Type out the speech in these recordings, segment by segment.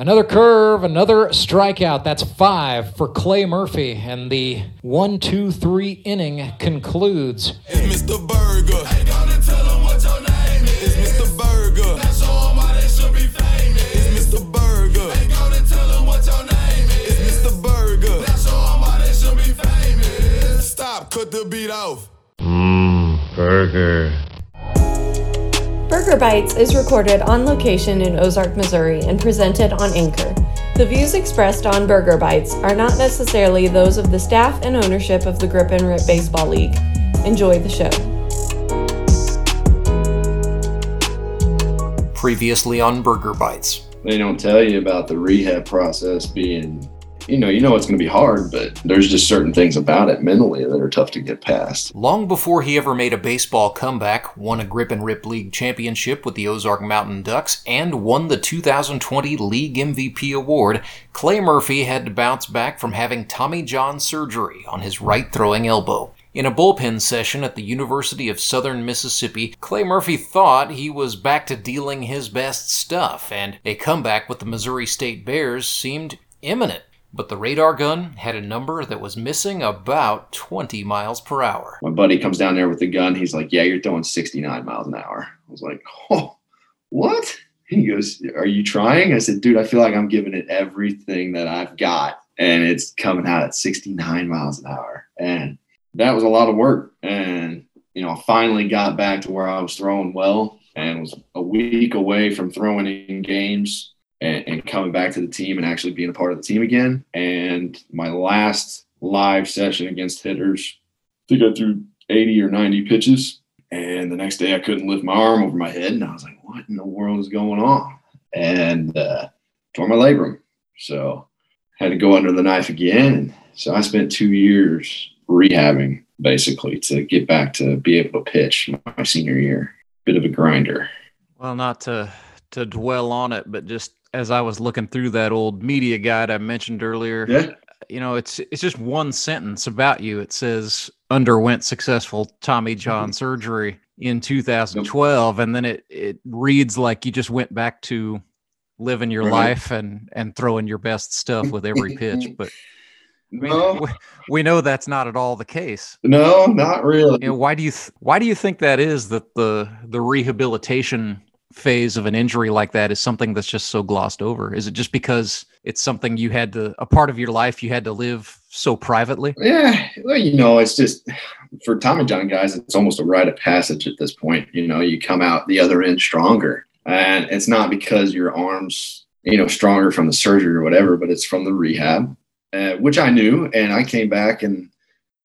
Another curve, another strikeout. That's five for Clay Murphy. And the one, two, three inning concludes. It's Mr. Burger. Ain't gonna tell them what your name is. It's Mr. Burger. Now show 'em why they should be famous. It's Mr. Burger. Ain't gonna tell them what your name is. It's Mr. Burger. Now show 'em why they should be famous. Stop, cut the beat off. Mmm, burger. Burger Bites is recorded on location in Ozark, Missouri, and presented on Anchor. The views expressed on Burger Bites are not necessarily those of the staff and ownership of the Grip and Rip Baseball League. Enjoy the show. Previously on Burger Bites. they don't tell you about the rehab process being you know you know it's going to be hard but there's just certain things about it mentally that are tough to get past Long before he ever made a baseball comeback, won a Grip and Rip League championship with the Ozark Mountain Ducks, and won the 2020 League MVP award, Clay Murphy had to bounce back from having Tommy John surgery on his right throwing elbow. In a bullpen session at the University of Southern Mississippi, Clay Murphy thought he was back to dealing his best stuff, and a comeback with the Missouri State Bears seemed imminent. But the radar gun had a number that was missing about 20 miles per hour. my buddy comes down there with the gun. He's like yeah you're throwing 69 miles an hour. I was like oh what? He goes are you trying? I said dude i feel like i'm giving it everything that i've got and it's coming out at 69 miles an hour. And that was a lot of work. And you know i finally got back to where i was throwing well and was a week away from throwing in games and, and coming back to the team and actually being a part of the team again and my last live session against hitters I think I threw 80 or 90 pitches. And the next day I couldn't lift my arm over my head. And I was like, what in the world is going on? And uh, tore my labrum. So had to go under the knife again. So I spent two years rehabbing basically to get back to be able to pitch my senior year. Bit of a grinder. Well, not to to dwell on it, but just as I was looking through that old media guide I mentioned earlier, Yeah. you know, it's it's just one sentence about you. It says underwent successful Tommy mm-hmm. John surgery in 2012, and then it it reads like you just went back to living your Right. life and and throwing your best stuff with every pitch. But I mean, No, we, we know that's not at all the case. no, not really. You know, why do you th- why do you think that is that the the rehabilitation phase of an injury like that is something that's just so glossed over? Is it just because it's something you had to a part of your life you had to live so privately? Yeah, well, you know, it's just for Tommy John guys, it's almost a rite of passage at this point. You know, you come out the other end stronger, and it's not because your arms, you know, stronger from the surgery or whatever, but it's from the rehab, uh, which I knew, and I came back and.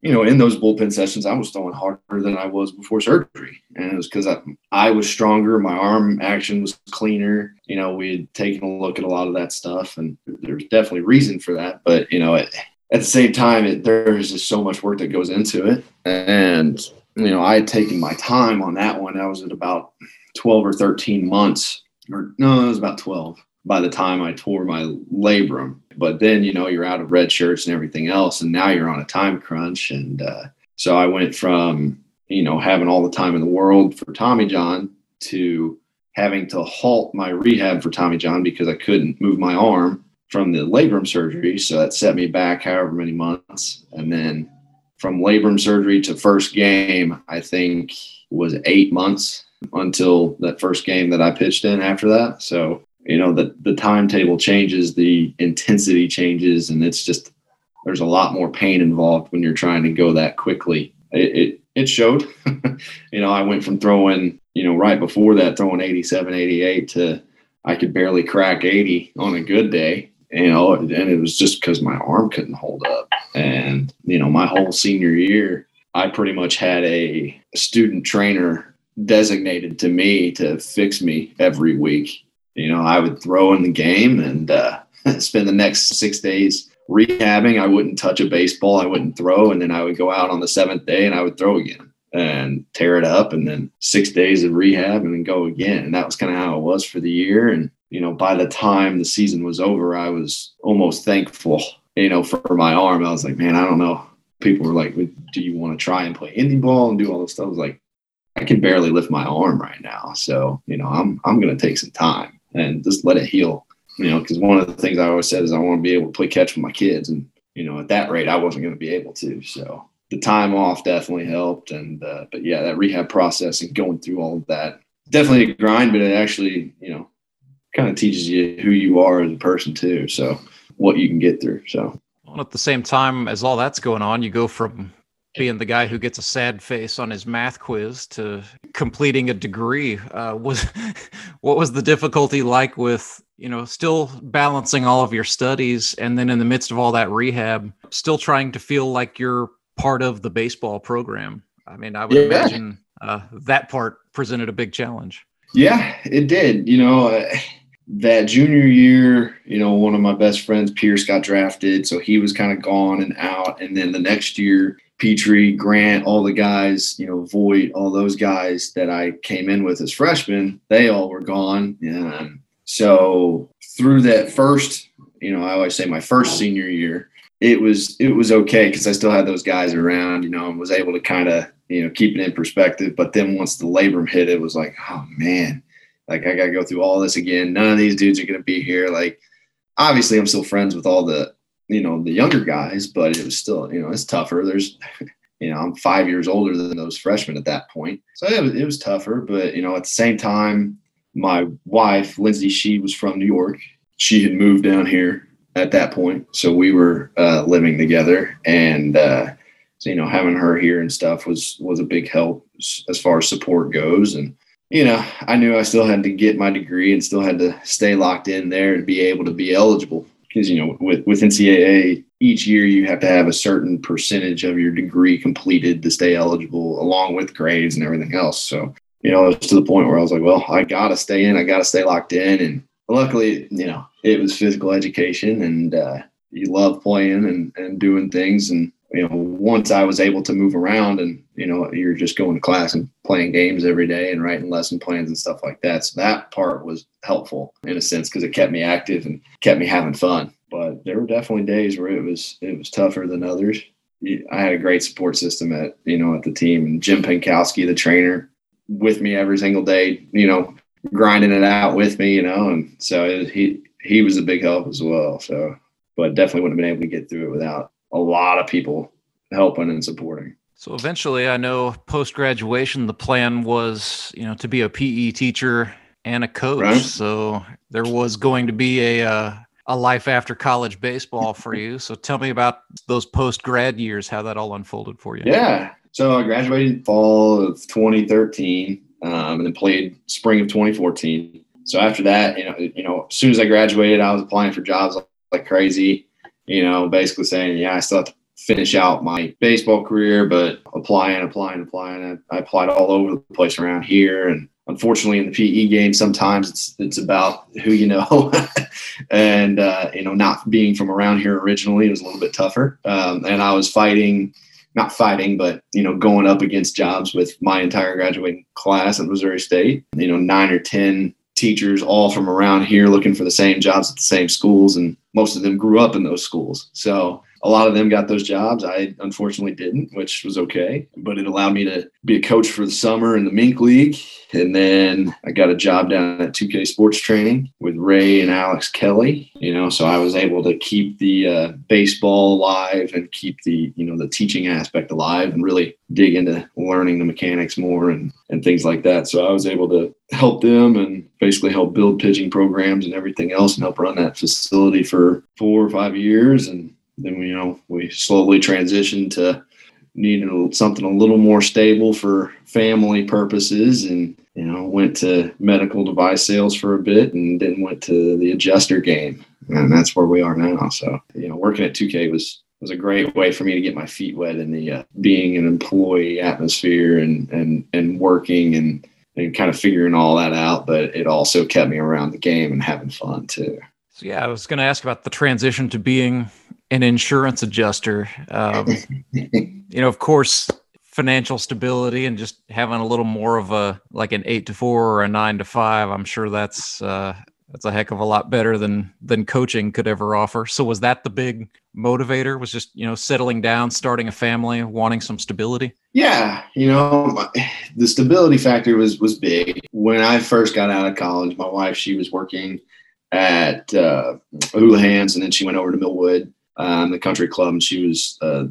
You know, in those bullpen sessions, I was throwing harder than I was before surgery, and it was because I, I was stronger. My arm action was cleaner. You know, we had taken a look at a lot of that stuff, and there's definitely reason for that. But you know, it, at the same time, it, there's just so much work that goes into it. And, you know, I had taken my time on that one. I was at about 12 or 13 months, or no, it was about 12 by the time I tore my labrum. But then, you know, you're out of red shirts and everything else. And now you're on a time crunch. And uh, so I went from, you know, having all the time in the world for Tommy John to having to halt my rehab for Tommy John because I couldn't move my arm from the labrum surgery. So that set me back however many months. And then from labrum surgery to first game, I think was eight months until that first game that I pitched in after that. So, you know, the, the timetable changes, the intensity changes, and it's just, there's a lot more pain involved when you're trying to go that quickly. It, it, it showed, you know, I went from throwing, you know, right before that, throwing 87, 88 to I could barely crack 80 on a good day you know, and it was just because my arm couldn't hold up. And, you know, my whole senior year, I pretty much had a student trainer designated to me to fix me every week. You know, I would throw in the game and uh, spend the next six days rehabbing. I wouldn't touch a baseball, I wouldn't throw. And then I would go out on the seventh day and I would throw again and tear it up. And then six days of rehab and then go again. And that was kind of how it was for the year. And you know, by the time the season was over, I was almost thankful, you know, for my arm. I was like, man, I don't know. People were like, do you want to try and play indie ball and do all this stuff? I was like, I can barely lift my arm right now. So, you know, I'm I'm gonna take some time and just let it heal. you know, because one of the things I always said is I want to be able to play catch with my kids. And, you know, at that rate, I wasn't going to be able to. So the time off definitely helped. And, uh, but yeah, that rehab process and going through all of that, definitely a grind, but it actually, you know, kind of teaches you who you are as a person too. So what you can get through. So, well, at the same time as all that's going on, you go from being the guy who gets a sad face on his math quiz to completing a degree. Uh, was what was the difficulty like with you know still balancing all of your studies and then in the midst of all that rehab, still trying to feel like you're part of the baseball program? I mean, I would Yeah. imagine uh, that part presented a big challenge. Yeah, it did. You know, uh, that junior year, you know, one of my best friends, Pierce, got drafted. So he was kind of gone and out. And then the next year, Petrie, Grant, all the guys, you know, Voight, all those guys that I came in with as freshmen, they all were gone. And so through that first, you know, I always say my first senior year, it was it was okay because I still had those guys around, you know, and was able to kind of you know keep it in perspective. But then once the labrum hit, it was like, oh man, like I got to go through all this again. None of these dudes are going to be here. Like, obviously, I'm still friends with all the you know the younger guys, but it was still you know it's tougher. There's you know I'm five years older than those freshmen at that point, so it was, it was tougher. But you know at the same time, my wife Lindsay, she was from New York. She had moved down here at that point, so we were uh, living together, and uh, so you know having her here and stuff was was a big help as, far as support goes, and you know I knew I still had to get my degree and still had to stay locked in there to be able to be eligible because you know with with NCAA each year you have to have a certain percentage of your degree completed to stay eligible along with grades and everything else. So you know it was to the point where I was like, well, I gotta stay in, I gotta stay locked in, and luckily you know it was physical education and uh, you love playing and and doing things and you know once I was able to move around and you know you're just going to class and playing games every day and writing lesson plans and stuff like that. So that part was helpful in a sense because it kept me active and kept me having fun. But there were definitely days where it was it was tougher than others. I had a great support system at you know at the team and Jim Pankowski, the trainer, with me every single day. You know, grinding it out with me. You know, and so it, he he was a big help as well. So, but definitely wouldn't have been able to get through it without a lot of people helping and supporting. So eventually, I know post graduation, the plan was, you know, to be a PE teacher and a coach. Right. So there was going to be a uh, a life after college baseball for you. So tell me about those post grad years, how that all unfolded for you. Yeah. So I graduated fall of 2013, um, and then played spring of 2014. So after that, you know, you know, as soon as I graduated, I was applying for jobs like, like crazy. You know, basically saying, yeah, I still have to finish out my baseball career, but applying, applying, applying. I, applied all over the place around here, and unfortunately, in the PE game, sometimes it's it's about who you know, and uh, you know, not being from around here originally, it was a little bit tougher. Um, and I was fighting not fighting, but you know, going up against jobs with my entire graduating class at Missouri State. You know, nine or ten teachers all from around here looking for the same jobs at the same schools, and most of them grew up in those schools. So a lot of them got those jobs. I unfortunately didn't, which was okay, but it allowed me to be a coach for the summer in the Mink League. And then I got a job down at 2K Sports Training with Ray and Alex Kelly. You know, so I was able to keep the uh, baseball alive and keep the you know the teaching aspect alive and really dig into learning the mechanics more and and things like that. So I was able to help them and basically help build pitching programs and everything else and help run that facility for four or five years and then you know we slowly transitioned to needing something a little more stable for family purposes and you know went to medical device sales for a bit and then went to the adjuster game. And that's where we are now. So you know working at 2k was was a great way for me to get my feet wet in the uh, being an employee atmosphere and and and working and and kind of figuring all that out. But it also kept me around the game and having fun too. So yeah, I was going to ask about the transition to being an insurance adjuster. Um, you know, of course, financial stability and just having a little more of a like an eight to four or a nine to five. I'm sure that's uh, that's a heck of a lot better than than coaching could ever offer. So was that the big motivator? Was just you know settling down, starting a family, wanting some stability? Yeah, you know, the stability factor was was big. When I first got out of college, my wife she was working at uh, Houlihan's, and then she went over to Millwood, um, the country club, and she was uh,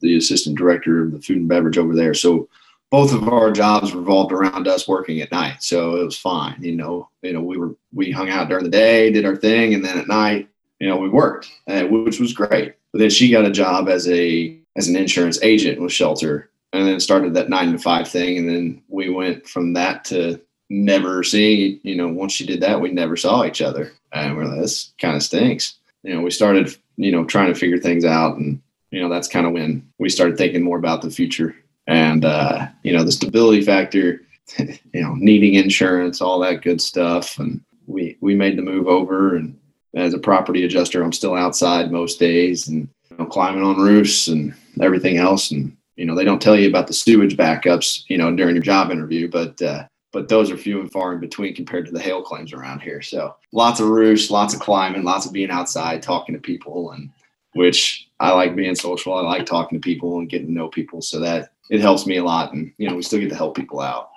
the assistant director of the food and beverage over there. So both of our jobs revolved around us working at night, so it was fine. You know, you know, we were we hung out during the day, did our thing, and then at night, you know, we worked, uh, which was great. But then she got a job as a as an insurance agent with Shelter, and then started that nine to five thing, and then we went from that to never seeing. You know, once she did that, we never saw each other, and we're like, this kind of stinks. You know, we started, you know, trying to figure things out, and you know, that's kind of when we started thinking more about the future and uh, you know the stability factor you know needing insurance all that good stuff. And we we made the move over and as a property adjuster i'm still outside most days and you know, climbing on roofs and everything else. And you know they don't tell you about the sewage backups you know during your job interview but uh, but those are few and far in between compared to the hail claims around here. So lots of roofs lots of climbing lots of being outside talking to people and which i like being social. I like talking to people and getting to know people. So that it helps me a lot and you know we still get to help people out.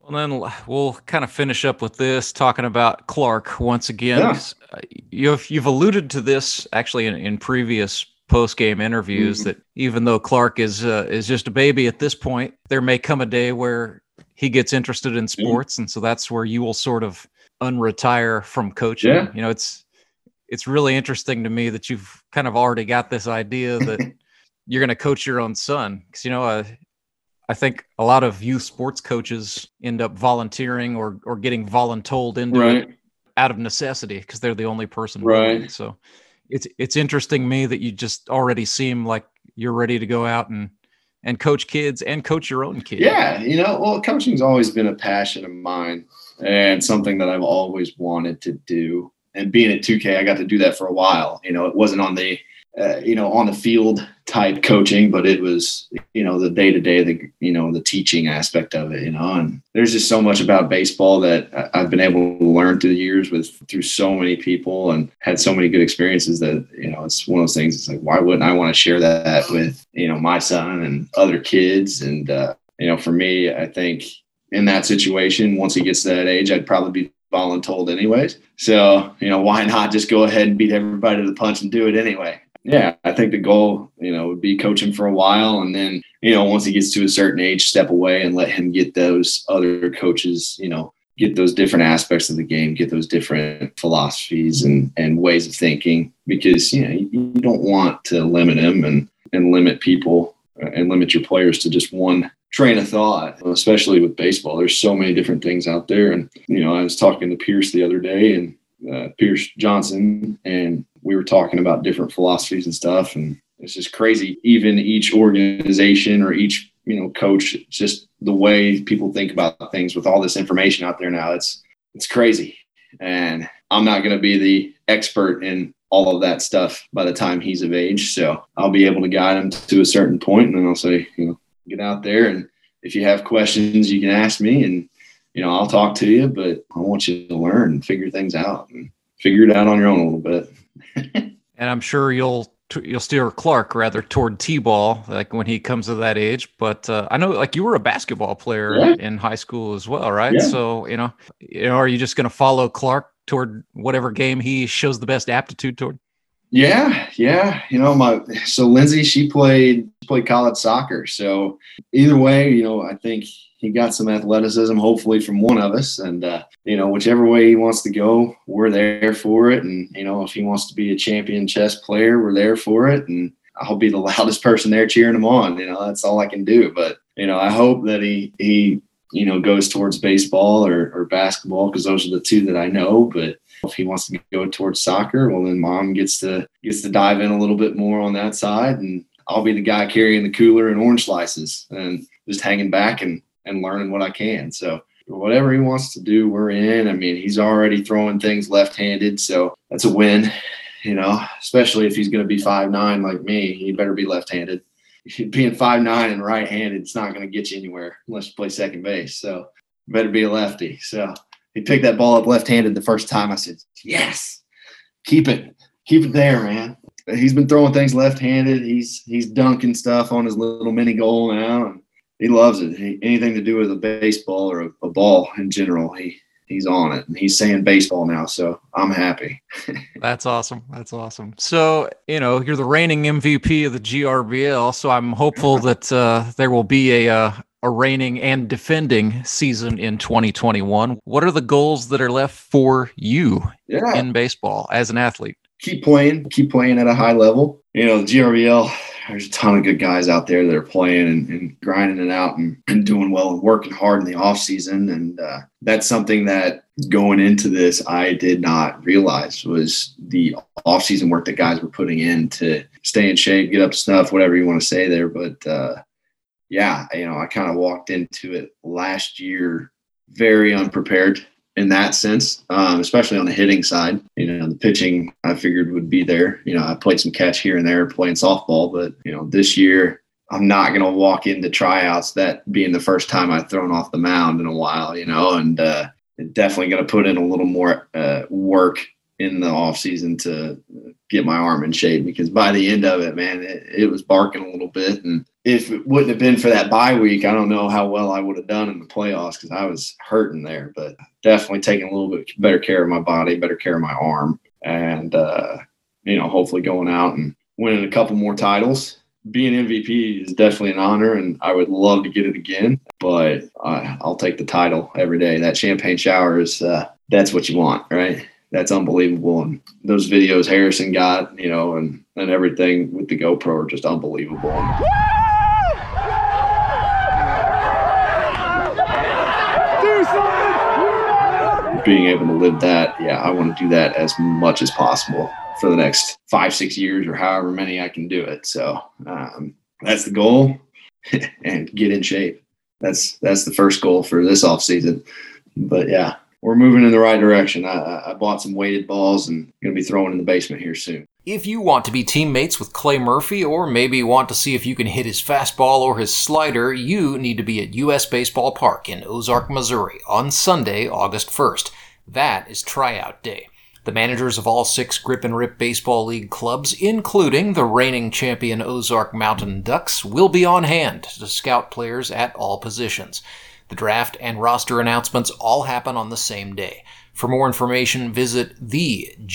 Well then we'll kind of finish up with this talking about clark once again. Yeah. You've you've alluded to this actually in, in previous post-game interviews Mhm. that even though clark is uh, is just a baby at this point there may come a day where he gets interested in sports and so that's where you will sort of unretire from coaching. Yeah. you know it's it's really interesting to me that you've kind of already got this idea that you're going to coach your own son. Because you know uh, I think a lot of youth sports coaches end up volunteering or or getting voluntold into it out of necessity because they're the only person Right. So it's it's interesting to me that you just already seem like you're ready to go out and and coach kids and coach your own kids. Yeah, you know, well, coaching's always been a passion of mine and something that I've always wanted to do. And being at 2K, I got to do that for a while. You know, it wasn't on the, uh, you know, on the field type coaching, but it was, you know, the day to day, the, you know, the teaching aspect of it, you know, and there's just so much about baseball that I've been able to learn through the years with through so many people and had so many good experiences that, you know, it's one of those things. It's like, why wouldn't I want to share that with, you know, my son and other kids? And, uh, you know, for me, I think in that situation, once he gets to that age, I'd probably be voluntold anyways. So, you know, why not just go ahead and beat everybody to the punch and do it anyway? Yeah, I think the goal, you know, would be coach him for a while and then, you know, once he gets to a certain age, step away and let him get those other coaches, you know, get those different aspects of the game, get those different philosophies and, and ways of thinking because, you know, you, don't want to limit him and, and limit people and limit your players to just one train of thought, especially with baseball. There's so many different things out there. And, you know, I was talking to Pierce the other day and uh, Pierce Johnson, and we were talking about different philosophies and stuff. And it's just crazy. Even each organization or each, you know, coach, just the way people think about things with all this information out there now, it's, it's crazy. And I'm not going to be the expert in all of that stuff by the time he's of age. So I'll be able to guide him to a certain point, and then I'll say, you know, get out there and if you have questions, you can ask me, and you know, I'll talk to you. But I want you to learn and figure things out and figure it out on your own a little bit. And I'm sure you'll you'll steer Clark rather toward T-ball like when he comes to that age. But uh, I know like you were a basketball player Yeah. in high school as well, right? Yeah. So you know, you know, are you just going to follow Clark toward whatever game he shows the best aptitude toward? Yeah, yeah. You know, my so Lindsay, she played played college soccer. So either way, you know, I think he got some athleticism, hopefully from one of us. And uh, you know, whichever way he wants to go, we're there for it. And you know, if he wants to be a champion chess player, we're there for it. And I'll be the loudest person there cheering him on. You know, that's all I can do. But you know, I hope that he he you know goes towards baseball or, or basketball because those are the two that I know. But if he wants to go towards soccer, well then mom gets to gets to dive in a little bit more on that side, and I'll be the guy carrying the cooler and orange slices and just hanging back and and learning what I can. So whatever he wants to do, we're in. I mean, he's already throwing things left-handed, so that's a win. You know, especially if he's going to be five nine like me, he better be left-handed. Being five nine and right-handed, it's not going to get you anywhere unless you play second base. So better be a lefty. So he picked that ball up left-handed the first time. I said, "Yes, keep it, keep it there, man." He's been throwing things left-handed. He's he's dunking stuff on his little mini goal now, and he loves it. He, anything to do with a baseball or a, a ball in general, he he's on it and he's saying baseball now. So I'm happy. That's awesome. That's awesome. So, you know, you're the reigning MVP of the GRBL. So I'm hopeful that uh, there will be a, a reigning and defending season in 2021. What are the goals that are left for you Yeah. in baseball as an athlete? keep playing, keep playing at a high level. You know, the GRBL, there's a ton of good guys out there that are playing and, and grinding it out and, and doing well and working hard in the off season. And uh, that's something that going into this, I did not realize was the off season work that guys were putting in to stay in shape, get up to snuff, whatever you want to say there. But uh, yeah, you know, I kind of walked into it last year very unprepared in that sense, um, especially on the hitting side. You know, the pitching I figured would be there. You know, I played some catch here and there playing softball, but you know, this year I'm not going to walk into tryouts that being the first time I've thrown off the mound in a while. You know, and uh, definitely going to put in a little more uh, work in the off season to get my arm in shape because by the end of it, man, it, it was barking a little bit. And if it wouldn't have been for that bye week, I don't know how well I would have done in the playoffs because I was hurting there. But definitely taking a little bit better care of my body, better care of my arm, and uh, you know, hopefully going out and winning a couple more titles. Being MVP is definitely an honor, and I would love to get it again. But I'll take the title every day. That champagne shower is uh, that's what you want, right? That's unbelievable. And those videos Harrison got, you know, and and everything with the GoPro are just unbelievable. Being able to live that, yeah, I want to do that as much as possible for the next five, six years or however many I can do it. So um, that's the goal and get in shape. That's that's the first goal for this off season. But yeah, we're moving in the right direction. I, I bought some weighted balls and going to be throwing in the basement here soon. If you want to be teammates with Clay Murphy, or maybe want to see if you can hit his fastball or his slider, you need to be at U.S. Baseball Park in Ozark, Missouri on Sunday, August 1st. That is tryout day. The managers of all six Grip and Rip Baseball League clubs, including the reigning champion Ozark Mountain Ducks, will be on hand to scout players at all positions. The draft and roster announcements all happen on the same day. For more information, visit thegrbl.com.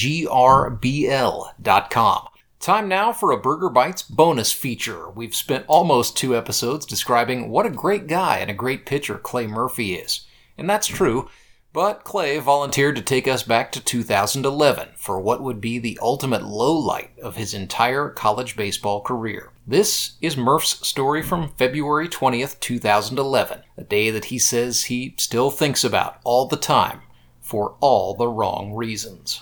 Time now for a Burger Bites bonus feature. We've spent almost two episodes describing what a great guy and a great pitcher Clay Murphy is. And that's true, but Clay volunteered to take us back to 2011 for what would be the ultimate low light of his entire college baseball career. This is Murph's story from February 20th, 2011, a day that he says he still thinks about all the time for all the wrong reasons.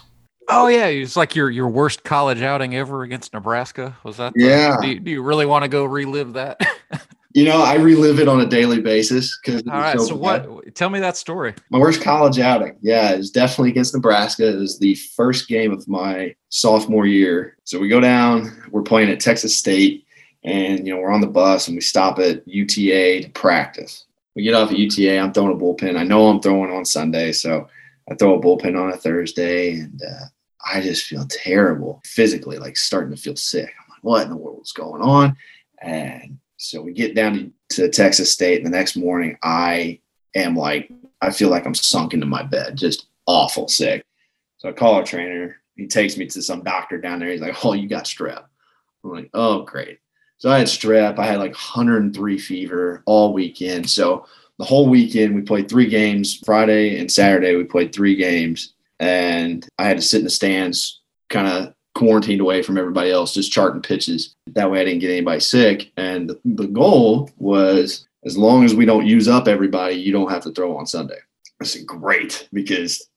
Oh yeah, it's like your your worst college outing ever against Nebraska. Was that? the- Yeah. do, you, do you really want to go relive that? You know, I relive it on a daily basis because All right. So what? Tell me that story. My worst college outing, yeah, it was definitely against Nebraska. It was the first game of my sophomore year. So we go down, we're playing at Texas State, and you know we're on the bus and we stop at UTA to practice. We get off at UTA. I'm throwing a bullpen. I know I'm throwing on Sunday, so I throw a bullpen on a Thursday, and uh, I just feel terrible physically, like starting to feel sick. I'm like, what in the world is going on? And so we get down to, to Texas State, and the next morning I am like, I feel like I'm sunk into my bed, just awful sick. So I call our trainer. He takes me to some doctor down there. He's like, "Oh, you got strep." I'm like, "Oh, great." So I had strep. I had like 103 fever all weekend. So the whole weekend we played three games. Friday and Saturday we played three games, and I had to sit in the stands, kind of quarantined away from everybody else, just charting pitches. That way I didn't get anybody sick. And the, the goal was as long as we don't use up everybody, you don't have to throw on Sunday. I said, great, because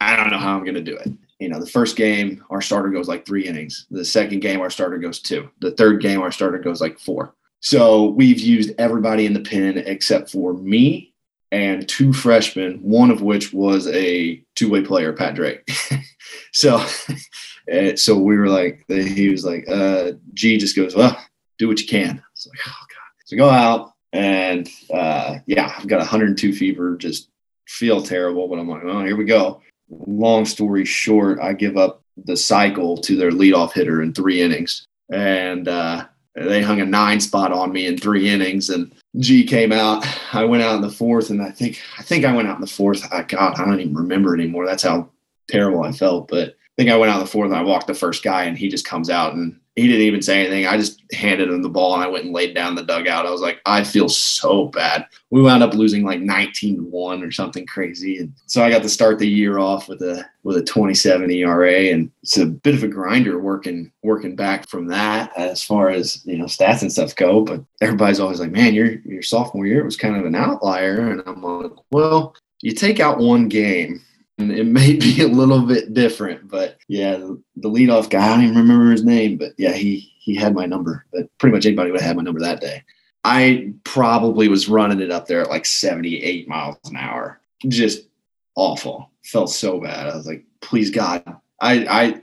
I don't know how I'm going to do it. You know, the first game, our starter goes like three innings. The second game, our starter goes two. The third game, our starter goes like four. So we've used everybody in the pen except for me and two freshmen, one of which was a two way player, Pat Drake. so, eh, so we were like, he was like, uh, G just goes, well, do what you can. It's like, oh God. So go out and uh, yeah, I've got 102 fever, just feel terrible, but I'm like, oh, here we go. Long story short, I give up the cycle to their leadoff hitter in three innings. And uh, they hung a nine spot on me in three innings. And G came out. I went out in the fourth, and I think I think I went out in the fourth. I, God, I don't even remember anymore. That's how terrible I felt. But I think I went out in the fourth, and I walked the first guy, and he just comes out, and he didn't even say anything. I just handed him the ball, and I went and laid down the dugout. I was like, I feel so bad. We wound up losing like 19 to one or something crazy, and so I got to start the year off with a with a 27 ERA, and it's a bit of a grinder working working back from that as far as you know stats and stuff go. But everybody's always like, man, your your sophomore year was kind of an outlier, and I'm like, well, you take out one game it may be a little bit different, but yeah, the, leadoff guy, I don't even remember his name, but yeah, he he had my number. But pretty much anybody would have had my number that day. I probably was running it up there at like 78 miles an hour. Just awful. Felt so bad. I was like, please God. I I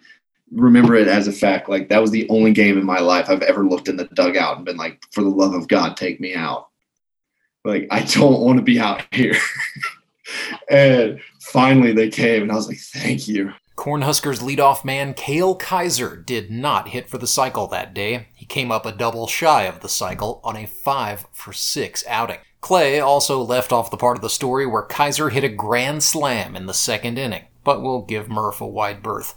remember it as a fact. Like that was the only game in my life I've ever looked in the dugout and been like, for the love of God, take me out. Like I don't want to be out here. and finally they came and I was like, thank you. Cornhuskers leadoff man Kale Kaiser did not hit for the cycle that day. He came up a double shy of the cycle on a 5 for 6 outing. Clay also left off the part of the story where Kaiser hit a grand slam in the second inning, but we'll give Murph a wide berth.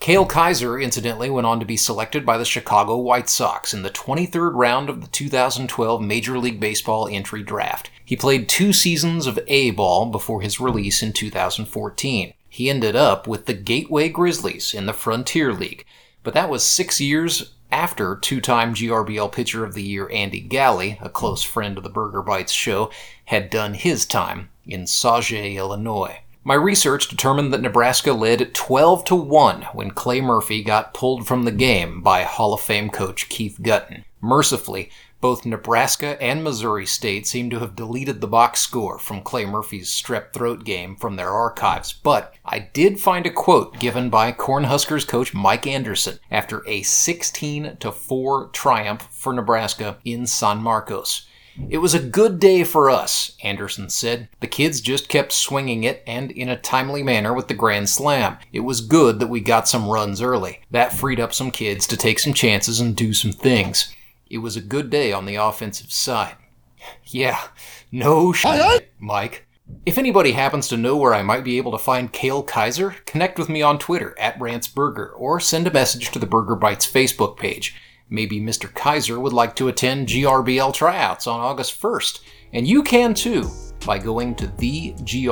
Kale Kaiser, incidentally, went on to be selected by the Chicago White Sox in the 23rd round of the 2012 Major League Baseball entry draft. He played two seasons of A ball before his release in 2014. He ended up with the Gateway Grizzlies in the Frontier League, but that was six years after two time GRBL Pitcher of the Year Andy Galley, a close friend of the Burger Bites show, had done his time in Sauget, Illinois. My research determined that Nebraska led 12 to 1 when Clay Murphy got pulled from the game by Hall of Fame coach Keith Guttin. Mercifully, both Nebraska and Missouri State seem to have deleted the box score from Clay Murphy's strep throat game from their archives, but I did find a quote given by Cornhuskers coach Mike Anderson after a 16 to 4 triumph for Nebraska in San Marcos. It was a good day for us, Anderson said. The kids just kept swinging it and in a timely manner with the grand slam. It was good that we got some runs early. That freed up some kids to take some chances and do some things. It was a good day on the offensive side. Yeah, no shit, Mike. If anybody happens to know where I might be able to find Kale Kaiser, connect with me on Twitter at rantsburger or send a message to the Burger Bites Facebook page. Maybe Mr. Kaiser would like to attend GRBL tryouts on August 1st, and you can too by going to thegrbl.com.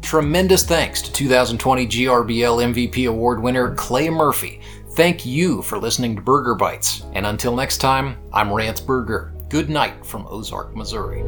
Tremendous thanks to 2020 GRBL MVP Award winner Clay Murphy. Thank you for listening to Burger Bites, and until next time, I'm Rance Burger. Good night from Ozark, Missouri.